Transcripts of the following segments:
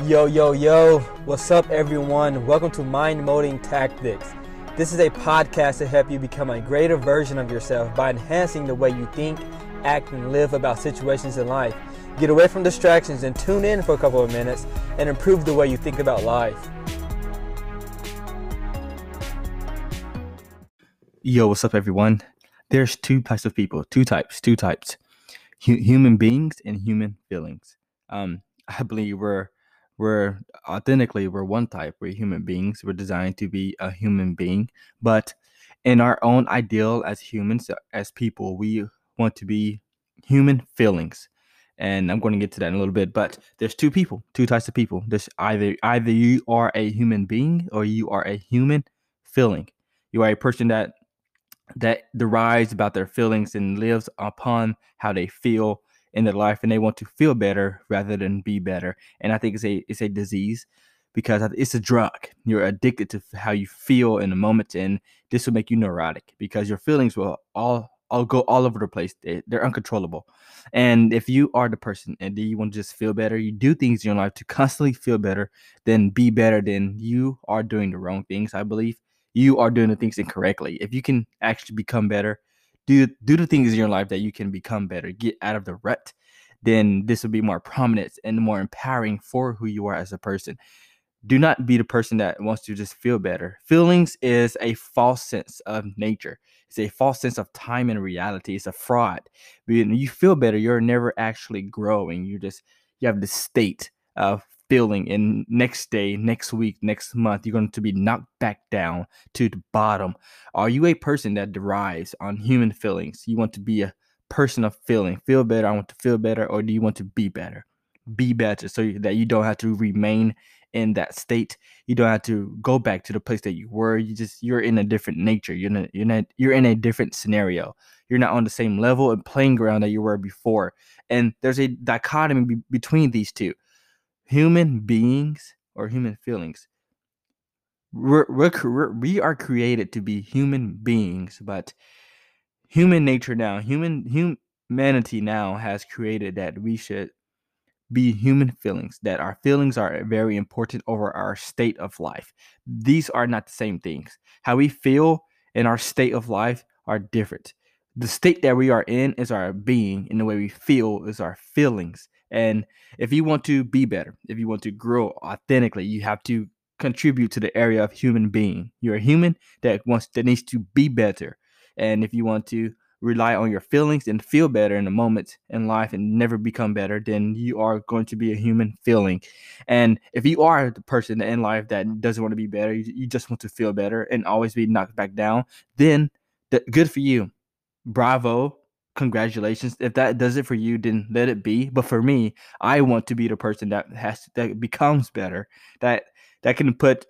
Yo, yo, yo, what's up, everyone? Welcome to Mind Molding Tactics. This is a podcast to help you become a greater version of yourself by enhancing the way you think, act, and live about situations in life. Get away from distractions and tune in for a couple of minutes and improve the way you think about life. Yo, what's up, everyone? There's two types of people, two types, two types Hu- human beings and human feelings. Um, I believe we're we're authentically we're one type we're human beings we're designed to be a human being but in our own ideal as humans as people we want to be human feelings and i'm going to get to that in a little bit but there's two people two types of people. There's either either you are a human being or you are a human feeling. You are a person that that derives about their feelings and lives upon how they feel in their life and they want to feel better rather than be better. And i think it's a it's a disease because it's a drug. You're addicted to how you feel in the moment and this will make you neurotic because your feelings will all all go all over the place. They, they're uncontrollable. And if you are the person and you want to just feel better you do things in your life to constantly feel better then be better then you are doing the wrong things i believe. You are doing the things incorrectly. If you can actually become better, do do the things in your life that you can become better, get out of the rut, then this will be more prominent and more empowering for who you are as a person. Do not be the person that wants to just feel better. Feelings is a false sense of nature. It's a false sense of time and reality. It's a fraud. When you feel better, you're never actually growing. You just you have this state of feeling and next day next week next month you're going to be knocked back down to the bottom. Are you a person that derives on human feelings? You want to be a person of feeling. Feel better i want to feel better or do you want to be better? Be better so that you don't have to remain in that state. You don't have to go back to the place that you were. You just you're in a different nature. You're in a, you're you're in a different scenario. You're not on the same level and playing ground that you were before. And there's a dichotomy be- between these two human beings or human feelings. We're, we're, we're, created to be human beings but human nature now human humanity now has created that we should be human feelings that our feelings are very important over our state of life. These are not the same things. How we feel in our state of life are different. The state that we are in is our being and the way we feel is our feelings and if you want to be better, if you want to grow authentically, you have to contribute to the area of human being. You're a human that wants that needs to be better. And if you want to rely on your feelings and feel better in the moment in life and never become better, then you are going to be a human feeling. And if you are the person in life that doesn't want to be better, you, you just want to feel better and always be knocked back down, then th- good for you. Bravo congratulations. If that does it for you, then let it be. But for me, I want to be the person that has that becomes better, that that can put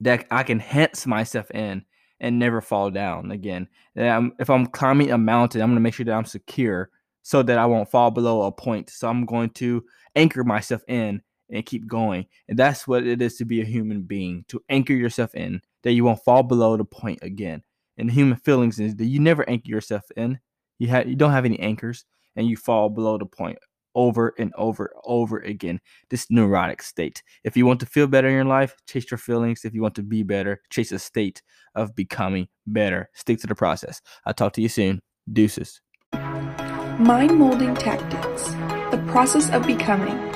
that I can hence myself in and never fall down again. I'm, if I'm climbing a mountain, I'm gonna make sure that I'm secure so that I won't fall below a point. So I'm going to anchor myself in and keep going. And that's what it is to be a human being, to anchor yourself in, that you won't fall below the point again. And human feelings is that you never anchor yourself in you have you don't have any anchors and you fall below the point over and over over again. This neurotic state. If you want to feel better in your life, chase your feelings. If you want to be better, chase a state of becoming better. Stick to the process. I'll talk to you soon. Deuces. Mind molding tactics. The process of becoming